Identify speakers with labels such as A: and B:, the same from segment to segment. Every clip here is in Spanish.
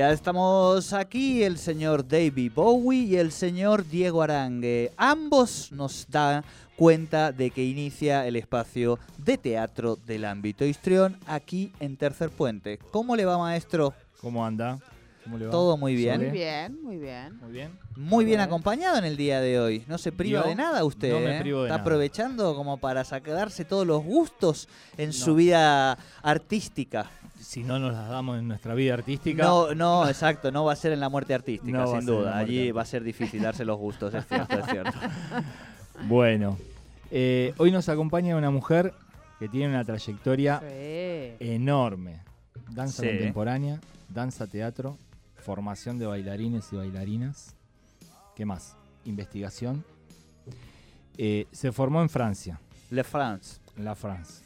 A: Ya estamos aquí, el señor David Bowie y el señor Diego Arangue. Ambos nos dan cuenta de que inicia el espacio de teatro del ámbito histrión aquí en Tercer Puente. ¿Cómo le va, maestro?
B: ¿Cómo anda? ¿Cómo le va?
A: Todo muy bien.
C: Muy bien, muy bien.
B: Muy bien.
A: Muy bien
B: Hola.
A: acompañado en el día de hoy. No se priva de nada usted.
B: No me
A: ¿eh?
B: privo de
A: Está
B: nada.
A: aprovechando como para sacarse todos los gustos en
B: No.
A: su vida artística.
B: Si no nos las damos en nuestra vida artística.
A: No, no, exacto, no va a ser en la muerte artística,
B: No
A: sin
B: en
A: duda.
B: la
A: Allí va a ser difícil darse los gustos, es cierto, es cierto.
B: Bueno, eh, hoy nos acompaña una mujer que tiene una trayectoria
C: Sí.
B: enorme. Danza
A: Sí.
B: contemporánea, danza teatro, formación de bailarines y bailarinas. ¿Qué más? Investigación. Eh, se formó en Francia,
A: Le France.
B: en la France.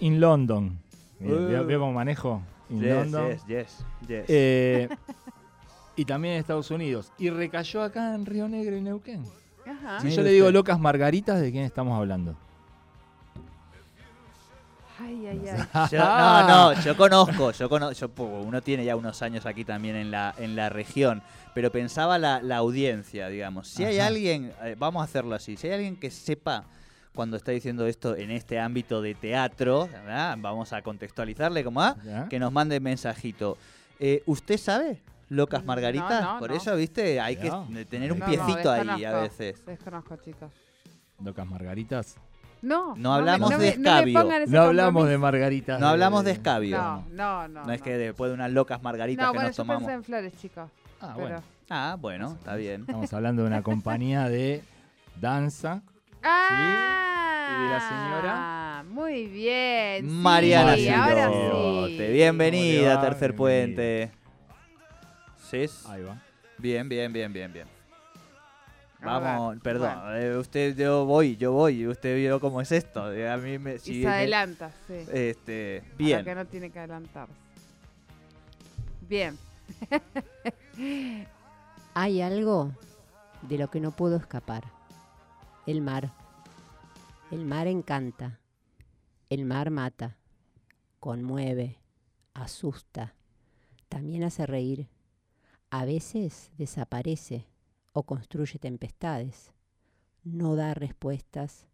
B: In London. Mira,
A: Uh.
B: ¿Veo, veo cómo manejo?
A: Yes, yes, yes, yes.
B: Eh, y también en Estados Unidos. Y recayó acá en Río Negro y Neuquén.
C: Ajá.
B: Si yo le digo locas margaritas, ¿de quién estamos hablando?
C: Ay, ay, ay.
A: Yo- no, no, yo conozco, yo conozco, uno tiene ya unos años aquí también en la, en la región, pero pensaba la, la audiencia, digamos. Si hay
B: Ajá.
A: alguien, eh, vamos a hacerlo así, si hay alguien que sepa cuando está diciendo esto en este ámbito de teatro, ¿verdad? vamos a contextualizarle como ah,
B: ¿Ya?
A: que nos mande mensajito. Eh, ¿Usted sabe? Locas Margaritas,
C: no,
A: por
C: no.
A: eso, viste, hay que tener un
C: No, no,
A: piecito ahí a veces.
C: Desconozco, chicos.
B: Locas margaritas.
C: No.
A: No hablamos
C: me-
A: de
C: no me
A: escabio.
B: No hablamos de margaritas.
A: No hablamos de escabio.
C: No, no, no.
A: No es que después de unas locas margaritas
C: No,
A: que
C: bueno,
A: nos
C: yo
A: tomamos.
C: pensé en flores, chicos.
B: Ah,
C: pero...
B: bueno.
A: Ah, bueno, está bien.
B: Estamos hablando de una compañía de danza.
C: ¡Ah!
B: ¿Y la señora?
C: Muy bien. sí,
A: Mariana
C: ahora
A: Sirote,
C: sí.
A: bienvenida. Tercer
B: Bienvenida.
A: Puente. ¿Sí?
B: Ahí va.
A: Bien, bien, bien, bien, bien. Vamos, perdón,
C: bueno.
A: eh, usted, yo voy, yo voy, usted vio cómo es esto. eh, A mí me...
C: Y
A: si
C: se
A: me-
C: adelanta, sí.
A: este,
C: Para
A: bien.
C: que no tiene que adelantarse. Bien.
D: Hay algo de lo que no puedo escapar. El mar. El mar encanta. El mar mata. Conmueve. Asusta. También hace reír. A veces desaparece o construye tempestades. No da respuestas.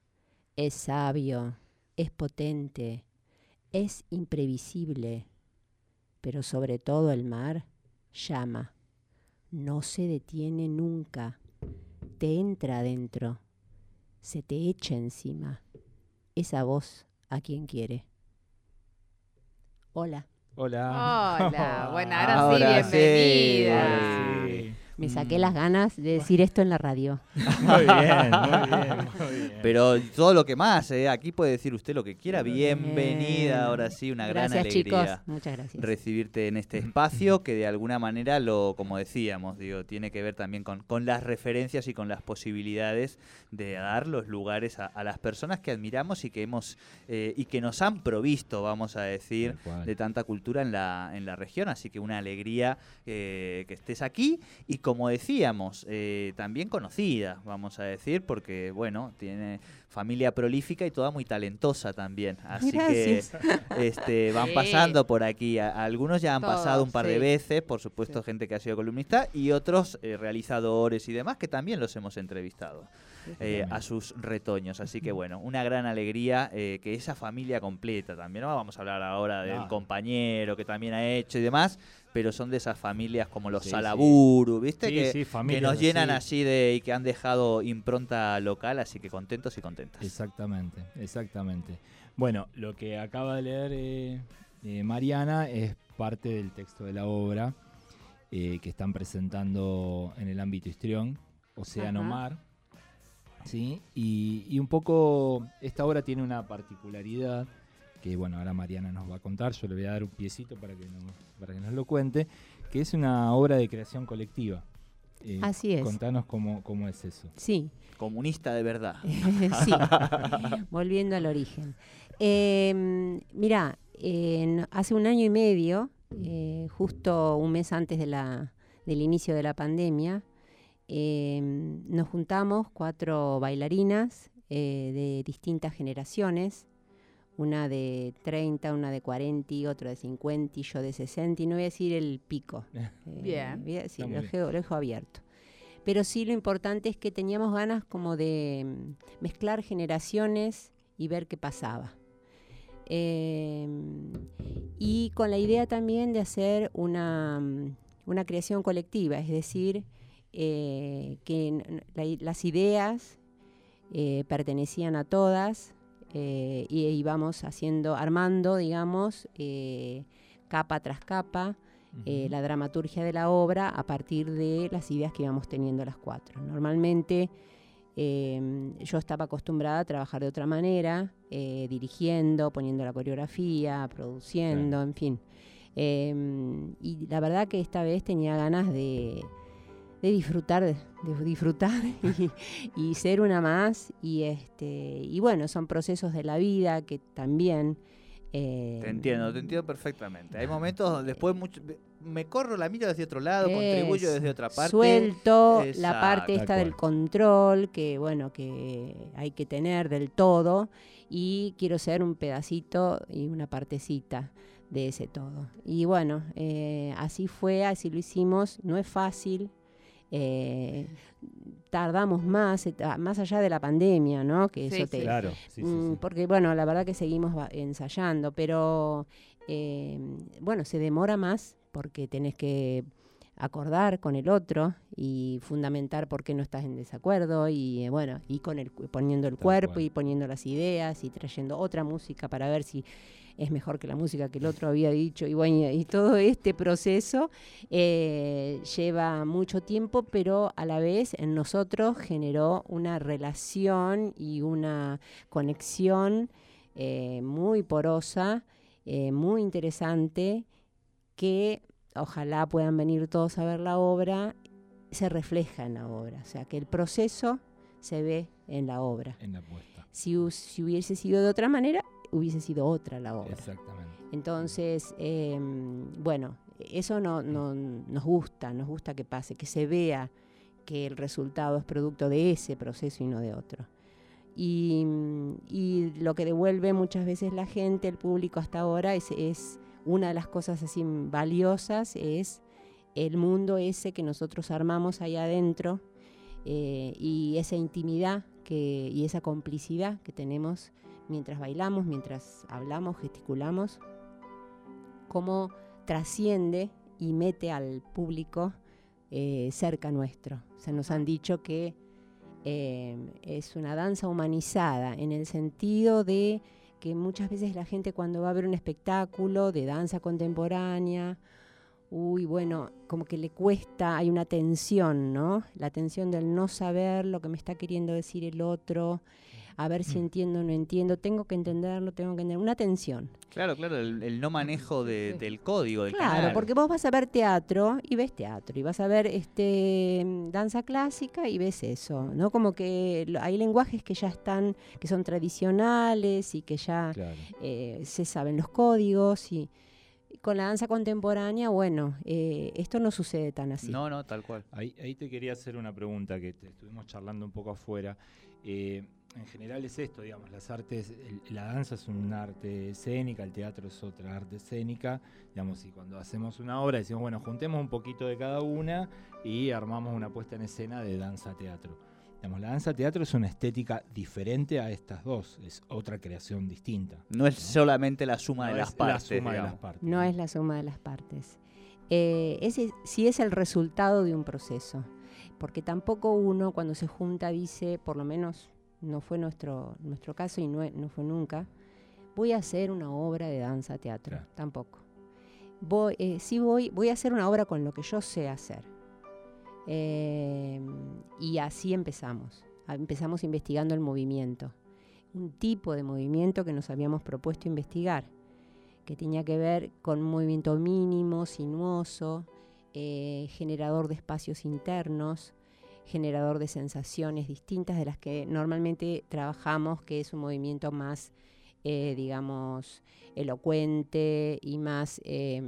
D: Es sabio. Es potente. Es imprevisible. Pero sobre todo el mar llama no se detiene nunca, te entra adentro, se te echa encima. Esa voz a quien quiere. Hola,
B: Hola.
C: Hola. Bueno, ahora,
A: Ahora
C: sí,
A: sí,
C: bienvenida.
B: Ahora sí.
D: Me saqué
B: Mm.
D: las ganas de decir esto en la radio.
B: Muy bien, muy bien, muy bien.
A: Pero todo lo que más, eh, aquí puede decir usted lo que quiera.
B: Bien.
A: Bienvenida, ahora sí, una gran
D: gracias
A: alegría.
D: chicos, muchas gracias.
A: recibirte en este espacio que de alguna manera lo, como decíamos, digo, tiene que ver también con, con las referencias y con las posibilidades de dar los lugares a, a las personas que admiramos y que hemos eh, y que nos han provisto, vamos a decir, de tanta cultura en la, en la región. Así que una alegría eh, que estés aquí y como decíamos, eh, también conocida, vamos a decir, porque bueno, tiene familia prolífica y toda muy talentosa también. Así
D: Gracias.
A: que este, van
C: Sí.
A: pasando por aquí. A- algunos ya han
C: Todos,
A: pasado un par de veces, por supuesto,
C: Sí.
A: gente que ha sido columnista y otros eh, realizadores y demás que también los hemos entrevistado eh, a sus retoños. Así que bueno, una gran alegría eh, que esa familia completa también. No vamos a hablar ahora del
B: Claro.
A: compañero que también ha hecho y demás, pero son de esas familias como los
B: Sí,
A: Salaburu, ¿viste?
B: Sí,
A: que,
B: sí,
A: que
B: familias
A: nos llenan
B: así.
A: así de y que han dejado impronta local, así que contentos y contentas.
B: Exactamente, exactamente. Bueno, lo que acaba de leer eh, eh, Mariana es parte del texto de la obra eh, que están presentando en el ámbito histrión, Océano
C: Ajá.
B: Mar. ¿sí? Y, y un poco esta obra tiene una particularidad que bueno, ahora Mariana nos va a contar, yo le voy a dar un piecito para que nos, para que nos lo cuente, que es una obra de creación colectiva. Eh,
D: Así es.
B: Contanos cómo, cómo es eso.
D: Sí,
A: Comunista de verdad.
D: sí, volviendo al origen. Eh, mira, en- hace un año y medio, eh, justo un mes antes de la, del inicio de la pandemia, eh, nos juntamos cuatro bailarinas eh, de distintas generaciones, una de 30, una de 40, y otra de 50 y yo de 60, y no voy a decir el pico. eh,
C: Bien.
D: voy a decir,
B: Está muy
D: lo dejo- lo dejo abierto. Pero sí lo importante es que teníamos ganas como de mm, mezclar generaciones y ver qué pasaba. Eh, y con la idea también de hacer una, mm, una creación colectiva, es decir, eh, que la las ideas eh, pertenecían a todas eh, y íbamos haciendo, armando, digamos, eh, capa tras capa, eh, la dramaturgia de la obra a partir de las ideas que íbamos teniendo las cuatro. Normalmente eh, yo estaba acostumbrada a trabajar de otra manera, eh, dirigiendo, poniendo la coreografía, produciendo, en fin. Eh, y la verdad que esta vez tenía ganas de, de disfrutar, de disfrutar y, y ser una más. Y este, y bueno, son procesos de la vida que también. eh,
A: Te entiendo, te entiendo perfectamente. Hay momentos donde después mucho- me corro la miro desde otro lado, contribuyo
D: Es,
A: desde otra parte.
D: Suelto la parte esta del control que bueno que hay que tener del todo y quiero ser un pedacito y una partecita de ese todo. Y bueno, eh, así fue, así lo hicimos. No es fácil. Eh, tardamos más, eh, más allá de la pandemia, ¿no? Que
C: Sí,
D: eso
C: sí.
D: te,
B: Claro, sí, sí,
D: Mm,
B: sí.
D: Porque, bueno, la verdad que seguimos ensayando, pero eh, bueno, se demora más porque tenés que acordar con el otro y fundamentar por qué no estás en desacuerdo y eh, bueno, y con el poniendo el
B: Tal
D: cuerpo
B: cual.
D: y poniendo las ideas y trayendo otra música para ver si es mejor que la música que el otro había dicho y bueno, y todo este proceso eh, lleva mucho tiempo, pero a la vez en nosotros generó una relación y una conexión eh, muy porosa, eh, muy interesante, que ojalá puedan venir todos a ver la obra, se refleja en la obra, o sea que el proceso se ve en la obra.
B: En la puesta.
D: Si, hu- si hubiese sido de otra manera, hubiese sido otra la obra.
B: Exactamente.
D: Entonces, eh, bueno, eso no, no- nos gusta, nos gusta que pase, que se vea que el resultado es producto de ese proceso y no de otro. Y, y lo que devuelve muchas veces la gente, el público hasta ahora, es, es una de las cosas así valiosas, es el mundo ese que nosotros armamos ahí adentro eh, y esa intimidad que, y esa complicidad que tenemos mientras bailamos, mientras hablamos, gesticulamos, cómo trasciende y mete al público eh, cerca nuestro. Se nos han dicho que eh, es una danza humanizada en el sentido de que muchas veces la gente cuando va a ver un espectáculo de danza contemporánea, uy, bueno, como que le cuesta, hay una tensión, ¿no? La tensión del no saber lo que me está queriendo decir el otro, a ver si
B: Mm.
D: entiendo o no entiendo, tengo que entenderlo, tengo que entender, una tensión.
A: Claro, claro, el, el no manejo de- del código, del
D: Claro,
A: canal.
D: porque vos vas a ver teatro y ves teatro, y vas a ver este danza clásica y ves eso, ¿no? Como que lo- hay lenguajes que ya están, que son tradicionales y que ya
B: Claro.
D: eh, se saben los códigos y y con la danza contemporánea, bueno, eh, esto no sucede tan así.
A: No, no, tal cual.
B: Ahí, ahí te quería hacer una pregunta que te estuvimos charlando un poco afuera. Eh, en general es esto, digamos, las artes, el- la danza es un arte escénica, el teatro es otra arte escénica, digamos, y cuando hacemos una obra decimos, bueno, juntemos un poquito de cada una y armamos una puesta en escena de danza-teatro. Digamos, la danza-teatro es una estética diferente a estas dos, es otra creación distinta.
A: No es solamente la suma
B: No
A: de las
B: es
A: partes.
B: La suma de las partes.
D: No es la suma de las partes. Eh, ese sí es el resultado de un proceso, porque tampoco uno cuando se junta dice, por lo menos no fue nuestro, nuestro caso y no, e- no fue nunca, voy a hacer una obra de danza teatro,
B: Claro.
D: tampoco. voy, eh, sí voy, voy a hacer una obra con lo que yo sé hacer. Eh, y así empezamos. Empezamos investigando el movimiento. Un tipo de movimiento que nos habíamos propuesto investigar, que tenía que ver con un movimiento mínimo, sinuoso, eh, generador de espacios internos, generador de sensaciones distintas de las que normalmente trabajamos, que es un movimiento más, eh, digamos, elocuente y más, eh,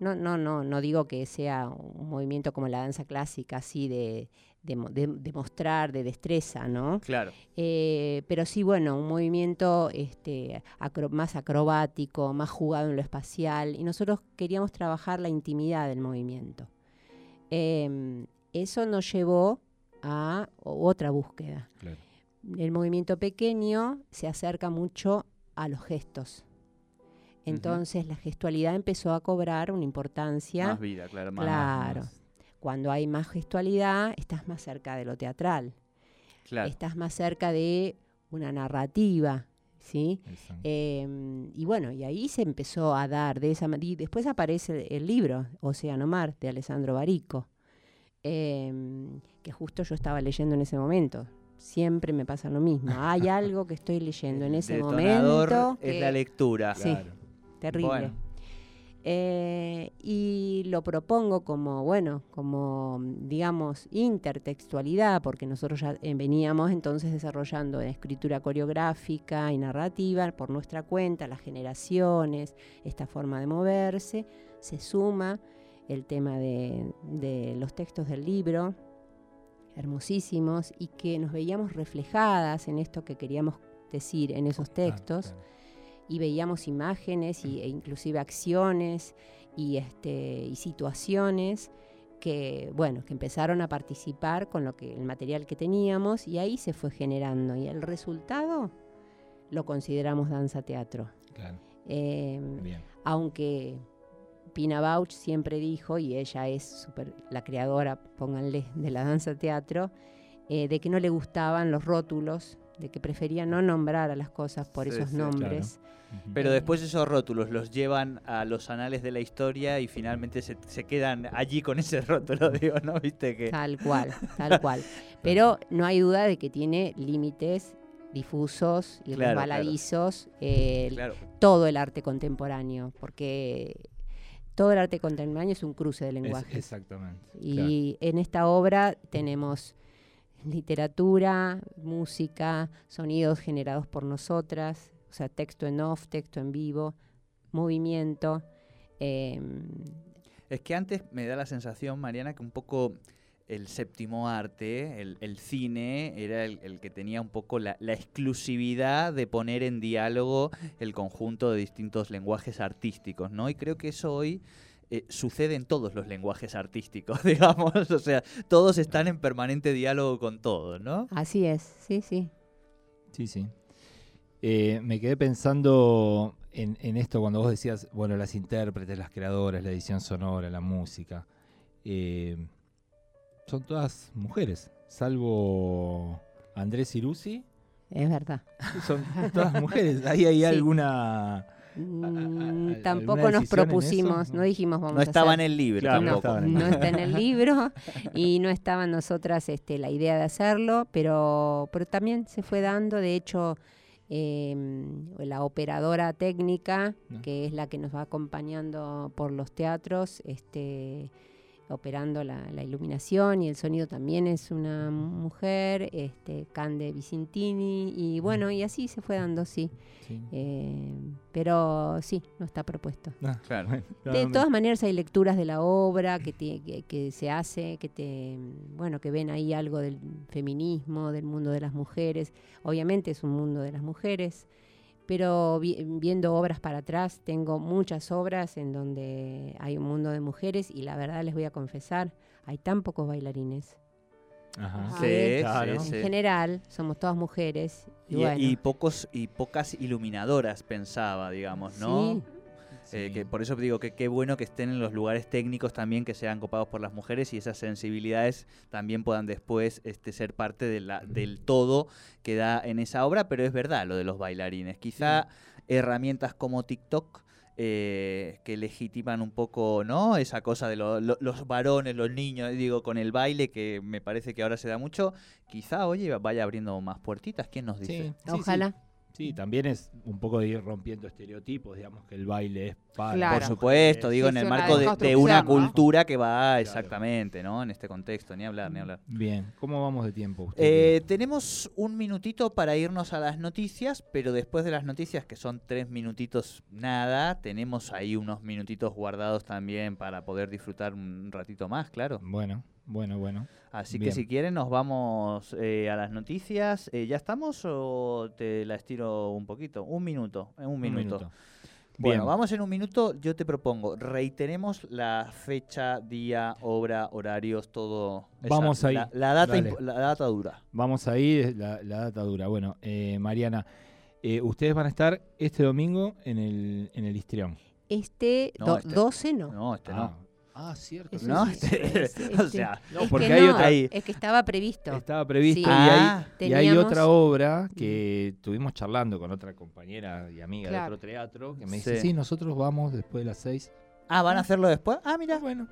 D: no, no, no, no digo que sea un movimiento como la danza clásica, así de, de, de- de mostrar, de destreza, ¿no?
A: Claro.
D: Eh, pero sí, bueno, un movimiento este, acro- más acrobático, más jugado en lo espacial, y nosotros queríamos trabajar la intimidad del movimiento. Em, eso nos llevó a otra búsqueda.
B: Claro.
D: El movimiento pequeño se acerca mucho a los gestos. Entonces la gestualidad empezó a cobrar una importancia.
A: Más vida, claro. Más,
D: Claro.
A: más-
D: Cuando hay más gestualidad, estás más cerca de lo teatral
A: claro.
D: estás más cerca de una narrativa, ¿sí? Eh, y bueno, y ahí se empezó a dar de esa manera. Y después aparece el, el libro, Océano Mar, de Alessandro Barico, eh, que justo yo estaba leyendo en ese momento. Siempre me pasa lo mismo. Hay algo que estoy leyendo en ese
A: detonador
D: momento.
A: es
D: que-
A: la lectura.
D: Sí.
B: Claro.
D: terrible.
A: Bueno.
D: Eh, y lo propongo como, bueno, como, digamos, intertextualidad, porque nosotros ya eh, veníamos entonces desarrollando escritura coreográfica y narrativa por nuestra cuenta, las generaciones, esta forma de moverse, se suma el tema de, de los textos del libro, hermosísimos, y que nos veíamos reflejadas en esto que queríamos decir en esos
B: Ah,
D: textos
B: claro.
D: y veíamos imágenes y, e inclusive acciones y, este, y situaciones que, bueno, que empezaron a participar con lo que, el material que teníamos y ahí se fue generando. Y el resultado lo consideramos danza-teatro.
B: Claro.
D: Eh,
B: Bien.
D: aunque Pina Bausch siempre dijo, y ella es súper la creadora, pónganle, de la danza-teatro, eh, de que no le gustaban los rótulos, de que prefería no nombrar a las cosas por
A: Sí,
D: esos
A: sí,
D: nombres.
A: Pero después esos rótulos los llevan a los anales de la historia y finalmente se, se quedan allí con ese rótulo, digo, ¿no? Viste que...
D: Tal cual, tal cual. Pero no hay duda de que tiene límites difusos y
A: Claro,
D: resbaladizos eh,
A: Claro,
D: todo el arte contemporáneo, porque todo el arte contemporáneo es un cruce de
B: Es-
D: lenguajes.
B: exactamente. claro.
D: Y en esta obra tenemos literatura, música, sonidos generados por nosotras, o sea, texto en off, texto en vivo, movimiento. em,
A: Es que antes me da la sensación, Mariana, que un poco el séptimo arte, el, el cine, era el, el que tenía un poco la, la exclusividad de poner en diálogo el conjunto de distintos lenguajes artísticos, ¿no? Y creo que eso hoy eh, sucede en todos los lenguajes artísticos, digamos. O sea, todos están en permanente diálogo con todos, ¿no?
D: así es, sí, sí.
B: Sí, sí. Eh, me quedé pensando en, en esto cuando vos decías, bueno, las intérpretes, las creadoras, la edición sonora, la música. eh, son todas mujeres, salvo Andrés Irusi.
D: Es verdad.
B: Son todas mujeres. Ahí hay
D: Sí.
B: alguna.
D: Mm,
B: ¿alguna
D: tampoco nos propusimos, no dijimos vamos
A: No
D: a
A: estaba en
D: hacer.
A: el libro
B: Claro,
A: tampoco.
D: No está en el libro y no estaba en nosotras este, la idea de hacerlo, pero, pero también se fue dando, de hecho, em, la operadora técnica,
B: No.
D: que es la que nos va acompañando por los teatros, este, operando la, la iluminación y el sonido también es una mujer, este, Cande Vicentini, y bueno, y así se fue dando, sí.
B: Sí.
D: Eh, pero sí, no está propuesto.
B: Ah,
A: Claro.
D: De todas maneras hay lecturas de la obra que, te- que, que se hace, que te bueno, que ven ahí algo del feminismo, del mundo de las mujeres. Obviamente es un mundo de las mujeres, pero vi- viendo obras para atrás, tengo muchas obras en donde hay un mundo de mujeres y la verdad les voy a confesar, hay tan pocos bailarines.
B: Ajá.
A: Sí.
B: Claro.
A: sí,
D: En
A: sí.
D: general, somos todas mujeres. Y,
A: Y,
D: bueno,
A: y pocos y pocas iluminadoras pensaba, digamos, ¿no?
D: Sí,
A: Eh, que por eso digo que qué bueno que estén en los lugares técnicos también que sean copados por las mujeres y esas sensibilidades también puedan después este, ser parte de la, del todo que da en esa obra, pero es verdad lo de los bailarines. Quizá herramientas como TikTok eh, que legitiman un poco, ¿no? Esa cosa de lo- lo- los varones, los niños, digo, con el baile, que me parece que ahora se da mucho. Quizá, oye, vaya abriendo más puertitas. ¿Quién nos dice?
B: Sí, sí,
D: Ojalá.
B: Sí, también es un poco de ir rompiendo estereotipos, digamos que el baile es para...
C: Claro.
A: Por supuesto, digo,
C: Sí,
A: en el
C: sí,
A: marco de, una
C: ¿no?
A: cultura que va exactamente, ¿no? En este contexto, ni hablar, ni hablar.
B: Bien, ¿cómo vamos de tiempo? usted?
A: Eh, tenemos un minutito para irnos a las noticias, pero después de las noticias, que son tres minutitos nada, tenemos ahí unos minutitos guardados también para poder disfrutar un ratito más, claro.
B: Bueno, bueno, bueno.
A: Así que si quieren nos vamos eh, a las noticias. Eh, ¿Ya estamos o te la estiro un poquito? Un minuto, en un
B: Un
A: minuto. Bueno,
B: Bien.
A: vamos en un minuto. Yo te propongo, reiteremos la fecha, día, obra, horarios, todo. esa-
B: Vamos ahí.
A: La, la data, la data dura.
B: Vamos ahí, la, la data dura. Bueno, eh, Mariana, eh, ustedes van a estar este domingo en el, en el Histrión.
D: Este,
A: No,
D: do-
A: este-
D: 12 no.
A: No, este no.
B: Ah, cierto.
D: Eso
A: ¿No?
D: sí,
A: Este-
D: es-
A: o sea,
B: No,
D: es
B: porque
D: que
B: hay
D: no,
B: otra
A: ahí.
D: Es que estaba previsto.
B: Estaba previsto
D: Sí.
B: y, hay,
A: Ah.
B: y hay otra obra que estuvimos charlando con otra compañera y amiga
C: Claro.
B: de otro teatro que me dice,
A: Sí.
B: sí, nosotros vamos después de las seis.
A: Ah, ¿van a hacerlo después? Ah, mira.
B: Bueno,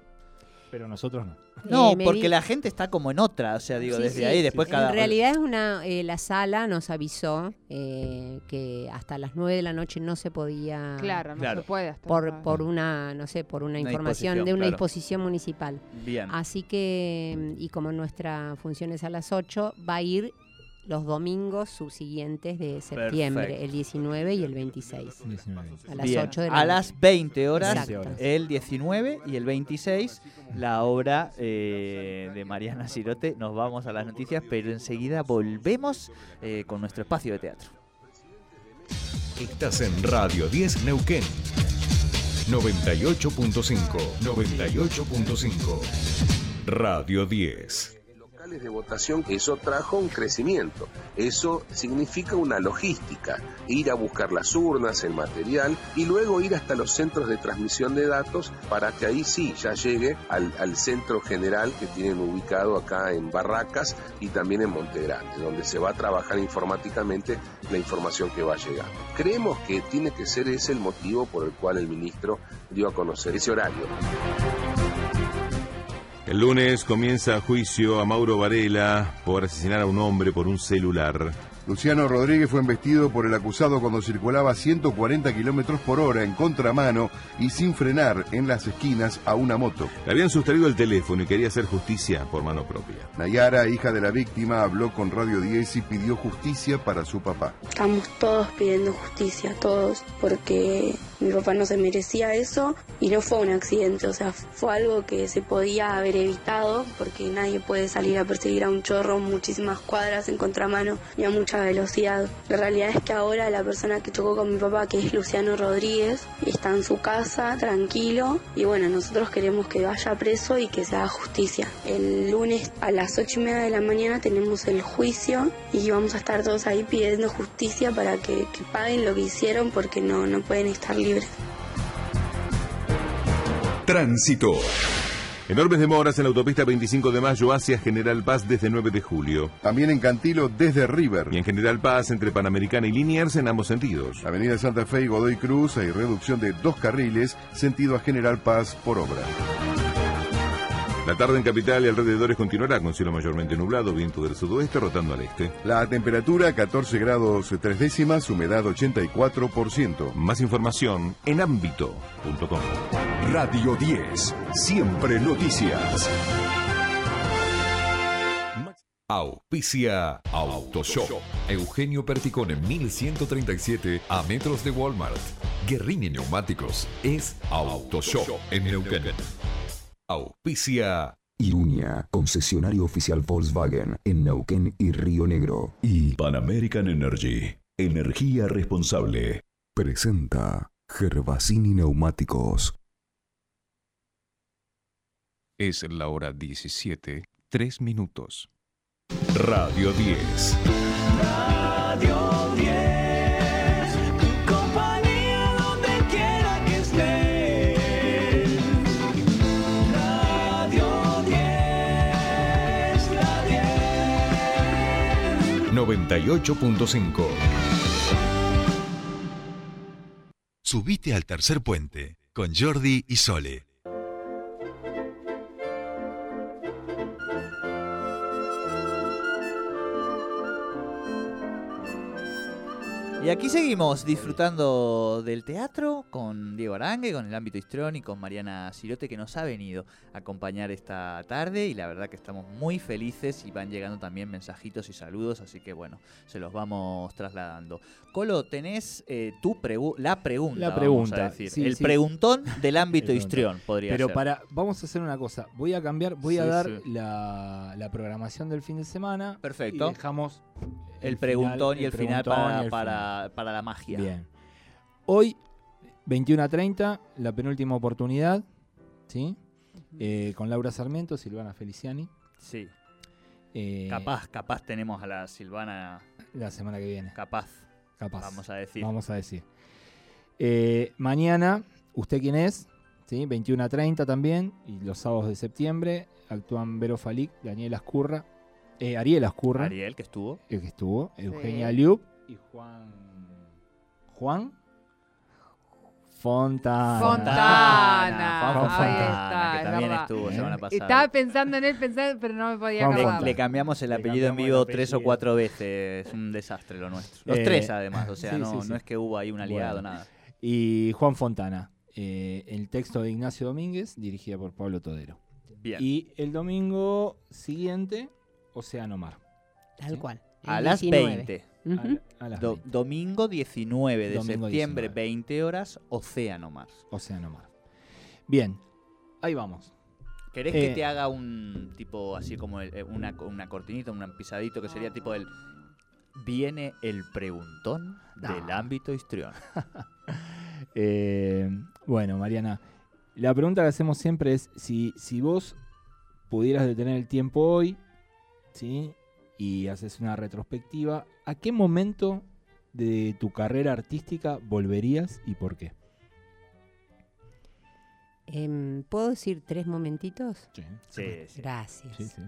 B: pero nosotros no.
A: No,
D: Eh,
A: porque la gente está como en otra. O sea, digo,
D: Sí,
A: desde
D: sí,
A: ahí, después
D: sí.
A: cada.
D: En realidad es una, eh, la sala nos avisó eh, que hasta las 9 de la noche no se podía
C: Claro, no
A: Claro.
C: se puede hasta
D: por, por una, no sé, por una,
A: Una
D: información de una
A: claro.
D: disposición municipal.
A: Bien.
D: Así que, mm, y como nuestra función es a las 8, va a ir los domingos subsiguientes de septiembre,
A: Perfecto.
D: el 19 y el 26.
B: 19.
D: A las
A: Bien.
D: 8 de la
A: A las 20 horas,
B: 20 horas.
A: el 19 y el 26, la obra eh, de Mariana Sirote. Nos vamos a las noticias, pero enseguida volvemos eh, con nuestro espacio de teatro.
E: Estás en Radio 10 Neuquén. 98.5. 98.5. Radio 10.
F: De votación, eso trajo un crecimiento. Eso significa una logística, ir a buscar las urnas, el material y luego ir hasta los centros de transmisión de datos para que ahí sí ya llegue al, centro general que tienen ubicado acá en Barracas y también en Montegrande, donde se va a trabajar informáticamente la información que va a llegar. Creemos que tiene que ser ese el motivo por el cual el ministro dio a conocer ese horario.
G: El lunes comienza juicio a Mauro Varela por asesinar a un hombre por un celular.
H: Luciano Rodríguez fue embestido por el acusado cuando circulaba a 140 kilómetros por hora en contramano y sin frenar en las esquinas a una moto.
G: Le habían sustraído el teléfono y quería hacer justicia por mano propia.
H: Nayara, hija de la víctima, habló con Radio 10 y pidió justicia para su papá.
I: Estamos todos pidiendo justicia, todos, porque mi papá no se merecía eso y no fue un accidente, o sea, fue algo que se podía haber evitado porque nadie puede salir a perseguir a un chorro muchísimas cuadras en contramano y a mucha velocidad. La realidad es que ahora la persona que chocó con mi papá, que es Luciano Rodríguez, está en su casa, tranquilo, y bueno, nosotros queremos que vaya preso y que se haga justicia. El lunes a las ocho y media de la mañana tenemos el juicio y vamos a estar todos ahí pidiendo justicia para que, paguen lo que hicieron porque no, no pueden estar libres.
E: Tránsito.
G: Enormes demoras en la autopista 25 de mayo hacia General Paz desde 9 de julio.
H: También en Cantilo desde River.
G: Y en General Paz entre Panamericana y Liniers en ambos sentidos.
H: Avenida Santa Fe y Godoy Cruz hay reducción de dos carriles sentido a General Paz por obra.
G: La tarde en Capital y alrededores continuará con cielo mayormente nublado, viento del sudoeste rotando al este.
H: La temperatura 14 grados 3 décimas, humedad 84%.
G: Más información en ámbito.com.
E: Radio 10. Siempre noticias. Auspicia Autoshop. Eugenio Perticón en 1137 a metros de Walmart. Guerrini Neumáticos es Autoshop en Neuquén. Auspicia
J: Irunia, concesionario oficial Volkswagen en Neuquén y Río Negro. Y
E: Pan American Energy. Energía responsable.
J: presenta Gervasini Neumáticos.
K: Es la hora 17, 3 minutos.
E: Radio 10.
L: Radio 10,
E: 98.5. Subite al tercer puente con Jordi y Sole.
A: Y aquí seguimos disfrutando del teatro con Diego Arangue, con el ámbito histrión y con Mariana Sirote que nos ha venido a acompañar esta tarde y la verdad que estamos muy felices y van llegando también mensajitos y saludos, así que bueno, se los vamos trasladando. Colo, tenés eh, tu pregu- la pregunta,
B: La
A: vamos
B: pregunta,
A: a decir.
B: sí,
A: el
B: sí.
A: preguntón del ámbito histrión, podría
B: Pero
A: ser.
B: para, vamos a hacer una cosa. Voy a cambiar, voy a dar. La, la programación del fin de semana.
A: Perfecto.
B: Y dejamos
A: el preguntón y el final para,
B: y el
A: para,
B: final.
A: para la magia.
B: Bien. Hoy, 21 a 30, la penúltima oportunidad, ¿sí? Eh, con Laura Sarmiento, Silvana Feliciani.
A: Sí.
B: Eh,
A: Capaz, capaz tenemos a la Silvana.
B: La semana que viene.
A: Capaz.
B: Capaz.
A: Vamos a decir.
B: Vamos a decir. Eh, mañana, ¿usted quién es? ¿Sí? 21 a 30 también. Y los sábados de septiembre actúan Vero Falic, Daniela Ascurra, eh, Ariel Ascurra.
A: Ariel, que estuvo.
B: El que estuvo. Eugenia Liub y Juan. Juan. Fontana.
C: Fontana.
B: Juan
C: Ahí
B: Fontana.
C: está,
A: que también estuvo semana pasada.
C: Estaba pensando en él, pensando, pero no me podía acordar.
A: Le, le cambiamos el apellido en vivo tres o cuatro veces. Es un desastre lo nuestro. Los
B: Eh,
A: tres, además. O sea,
B: sí,
A: no,
B: sí, sí.
A: no es que hubo ahí un aliado,
B: Bueno.
A: nada.
B: Y Juan Fontana. Eh, el texto de Ignacio Domínguez, dirigida por Pablo Todero.
A: Bien.
B: Y el domingo siguiente, Océano Mar.
D: Tal cual.
A: a las
D: 19.
A: 20.
B: A
D: Ujú.
B: la- a las
A: Do-
B: 20,
A: domingo 19 de
B: Domingo
A: septiembre,
B: 19.
A: 20 horas, Océano Mar.
B: Océano Mar. Bien, ahí vamos.
A: ¿Querés
B: Eh,
A: que te haga un tipo así como el- eh, una, una cortinita, un pisadito que sería tipo el. Viene el preguntón del
B: No.
A: ámbito histrión.
B: Eh, bueno, Mariana, la pregunta que hacemos siempre es si, si vos pudieras detener el tiempo hoy, ¿sí? Y haces una retrospectiva, ¿a qué momento de tu carrera artística volverías y por qué?
D: Em, ¿Puedo decir tres momentitos?
A: Sí, sí.
D: Gracias.
B: Sí, sí.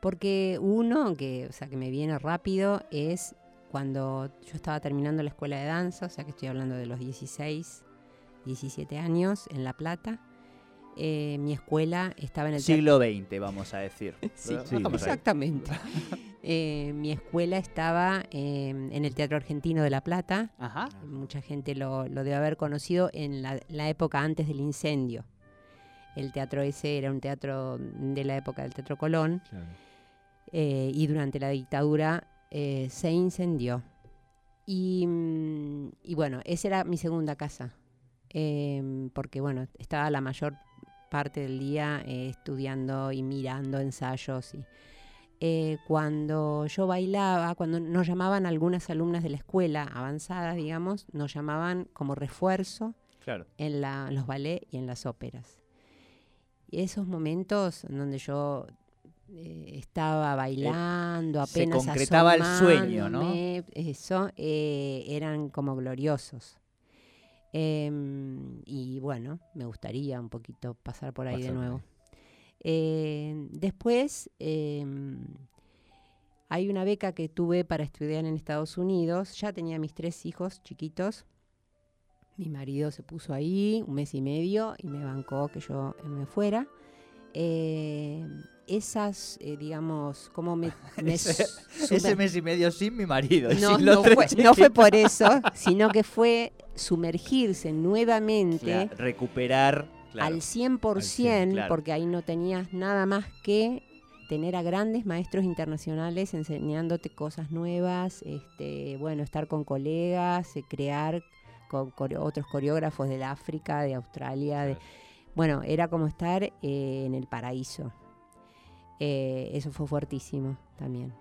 D: Porque uno que, o sea, que me viene rápido es cuando yo estaba terminando la escuela de danza, o sea que estoy hablando de los 16, 17 años en La Plata. Eh, mi escuela estaba en el teatro-
A: Siglo XX, vamos a decir.
D: Sí, exactamente. Eh, mi escuela estaba eh, en el Teatro Argentino de La Plata.
A: Ajá.
D: Mucha gente lo, lo debe haber conocido en la, la época antes del incendio. El teatro ese era un teatro de la época del Teatro Colón eh, y durante la dictadura eh, se incendió. Y, mm, y bueno, esa era mi segunda casa, em, porque bueno, estaba la mayor parte del día eh, estudiando y mirando ensayos. Y, eh, cuando yo bailaba, cuando nos llamaban algunas alumnas de la escuela avanzadas, digamos, nos llamaban como refuerzo
A: Claro.
D: en, la, en los ballets y en las óperas. Y esos momentos en donde yo eh, estaba bailando,
A: se
D: apenas
A: concretaba el sueño, ¿no?
D: Eso, eh, eran como gloriosos. Em, y bueno, me gustaría un poquito pasar por ahí de nuevo. Eh, después, em, hay una beca que tuve para estudiar en Estados Unidos. Ya tenía mis tres hijos chiquitos. Mi marido se puso ahí un mes y medio y me bancó que yo me fuera. Eh, esas, eh, digamos, como me... me
A: Ese, mes y medio sin mi marido.
D: no,
A: sin
D: fue, no fue
A: chiquitos.
D: por eso, sino que fue sumergirse nuevamente
A: Claro, recuperar claro,
D: al 100%,
A: al 100, claro.
D: porque ahí no tenías nada más que tener a grandes maestros internacionales enseñándote cosas nuevas, este, bueno, estar con colegas, eh, crear con otros coreógrafos del África, de Australia, de, bueno, era como estar eh, en el paraíso. Eh, eso fue fuertísimo también.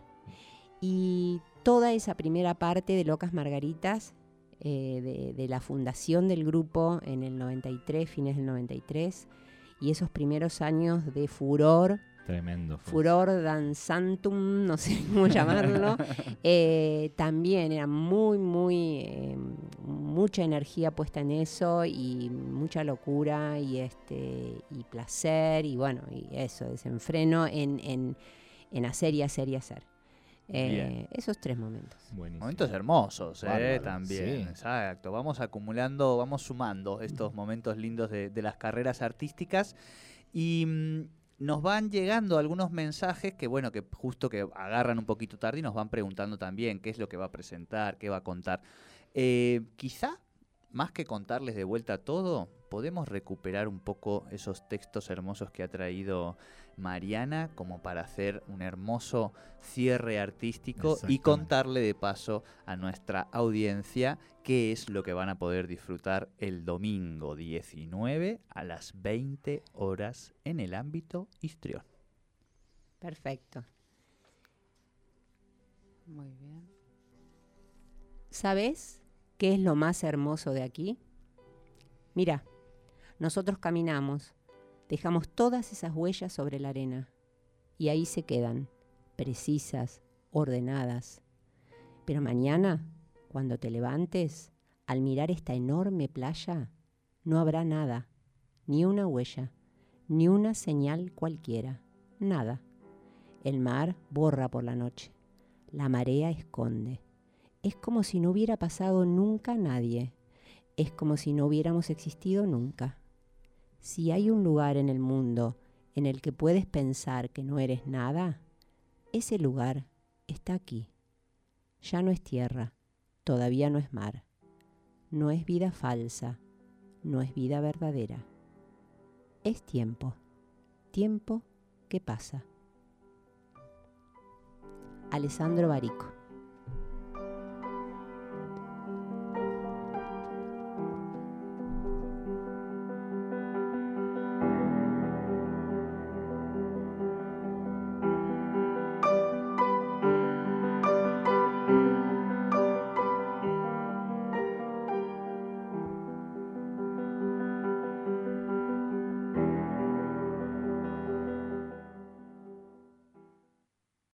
D: Y toda esa primera parte de Locas Margaritas, eh, de, de la fundación del grupo en el 93, fines del 93, y esos primeros años de furor,
B: Tremendo. fue.
D: furor danzantum, no sé cómo llamarlo, eh, también era muy, muy, eh, mucha energía puesta en eso y mucha locura y, este, y placer y bueno, y eso, desenfreno en, en, en hacer y hacer y hacer. Eh, esos tres momentos.
A: Momentos hermosos, ¿eh?
B: Bárbaro,
A: También,
B: sí.
A: exacto. Vamos acumulando, vamos sumando estos momentos lindos de, de las carreras artísticas y mm, nos van llegando algunos mensajes que, bueno, que justo que agarran un poquito tarde y nos van preguntando también qué es lo que va a presentar, qué va a contar. Eh, quizá, más que contarles de vuelta todo, podemos recuperar un poco esos textos hermosos que ha traído Mariana como para hacer un hermoso cierre artístico y contarle de paso a nuestra audiencia qué es lo que van a poder disfrutar el domingo 19 a las 20 horas en el ámbito histrión.
D: Perfecto.
C: Muy bien.
D: ¿Sabes qué es lo más hermoso de aquí? Mira, nosotros caminamos, dejamos todas esas huellas sobre la arena y ahí se quedan, precisas, ordenadas. Pero mañana, cuando te levantes, al mirar esta enorme playa, no habrá nada, ni una huella, ni una señal cualquiera, nada. El mar borra por la noche, la marea esconde. Es como si no hubiera pasado nunca nadie. Es como si no hubiéramos existido nunca. Si hay un lugar en el mundo en el que puedes pensar que no eres nada, ese lugar está aquí. Ya no es tierra, todavía no es mar. No es vida falsa, no es vida verdadera. Es tiempo, tiempo que pasa. Alessandro Barico.